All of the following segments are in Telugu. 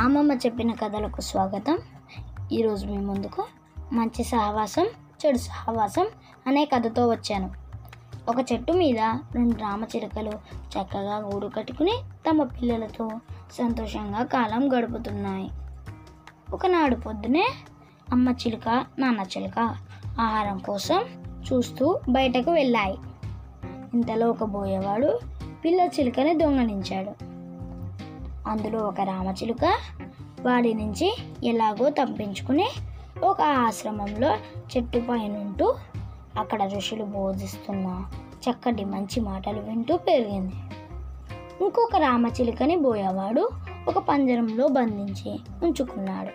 అమ్మమ్మ చెప్పిన కథలకు స్వాగతం. ఈరోజు మీ ముందుకు మంచి సహవాసం చెడు సహవాసం అనే కథతో వచ్చాను. ఒక చెట్టు మీద రెండు రామచిలుకలు చక్కగా గూడు కట్టుకుని తమ పిల్లలతో సంతోషంగా కాలం గడుపుతున్నాయి. ఒకనాడు పొద్దునే అమ్మ చిలుక నాన్న చిలుక ఆహారం కోసం చూస్తూ బయటకు వెళ్ళాయి. ఇంతలో ఒక బోయేవాడు పిల్ల చిలుకని దొంగలించాడు. అందులో ఒక రామచిలుక వాడి నుంచి ఎలాగో తప్పించుకుని ఒక ఆశ్రమంలో చెట్టు పైనుంటూ అక్కడ ఋషులు బోధిస్తున్న చక్కటి మంచి మాటలు వింటూ పెరిగింది. ఇంకొక రామచిలుకని బోయేవాడు ఒక పంజరంలో బంధించి ఉంచుకున్నాడు.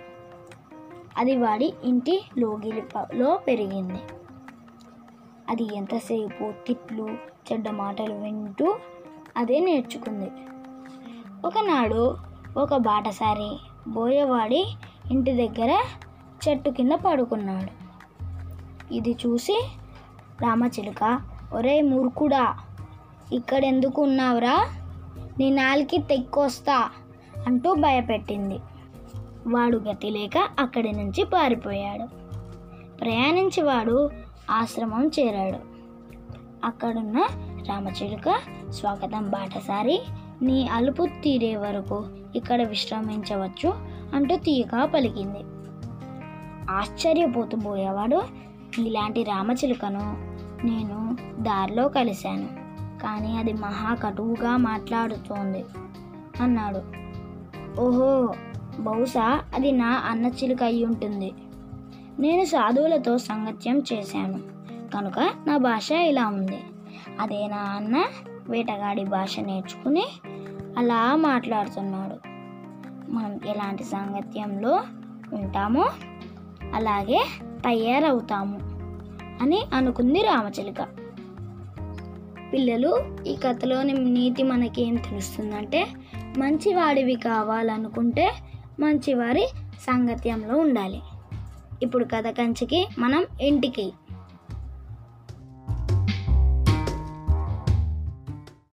అది వాడి ఇంటి లోగిలిలో పెరిగింది. అది ఎంతసేపు తిట్లు చెడ్డ మాటలు వింటూ అదే నేర్చుకుంది. ఒకనాడు ఒక బాటసారి బోయవాడి ఇంటి దగ్గర చెట్టు కింద పడుకున్నాడు. ఇది చూసి రామచిలుక ఒరే మూర్ఖుడా ఇక్కడెందుకు ఉన్నావురా? నీ నాలికి తెక్కొస్తా అంటూ భయపెట్టింది. వాడు గతి లేక అక్కడి నుంచి పారిపోయాడు. ప్రయాణించి వాడు ఆశ్రమం చేరాడు. అక్కడున్న రామచిలుక స్వాగతం బాటసారి నీ అలుపు తీరే వరకు ఇక్కడ విశ్రమించవచ్చు అంటూ తీయగా పలికింది. ఆశ్చర్యపోతూ పోయేవాడు ఇలాంటి రామచిలుకను నేను దారిలో కలిశాను కానీ అది మహా కటువుగా మాట్లాడుతోంది అన్నాడు. ఓహో బహుశా అది నా అన్న చిలుక అయి ఉంటుంది. నేను సాధువులతో సంగత్యం చేశాను కనుక నా భాష ఇలా ఉంది. అదే నా అన్న వేటగాడి భాష నేర్చుకుని అలా మాట్లాడుతున్నాడు. మనం ఎలాంటి సాంగత్యంలో ఉంటామో అలాగే తయారవుతాము అని అనుకుంది రామచిలుక. పిల్లలు ఈ కథలోని నీతి మనకేం తెలుస్తుందంటే మంచివాడివి కావాలనుకుంటే మంచివారి సాంగత్యంలో ఉండాలి. ఇప్పుడు కథ కంచికి మనం ఇంటికి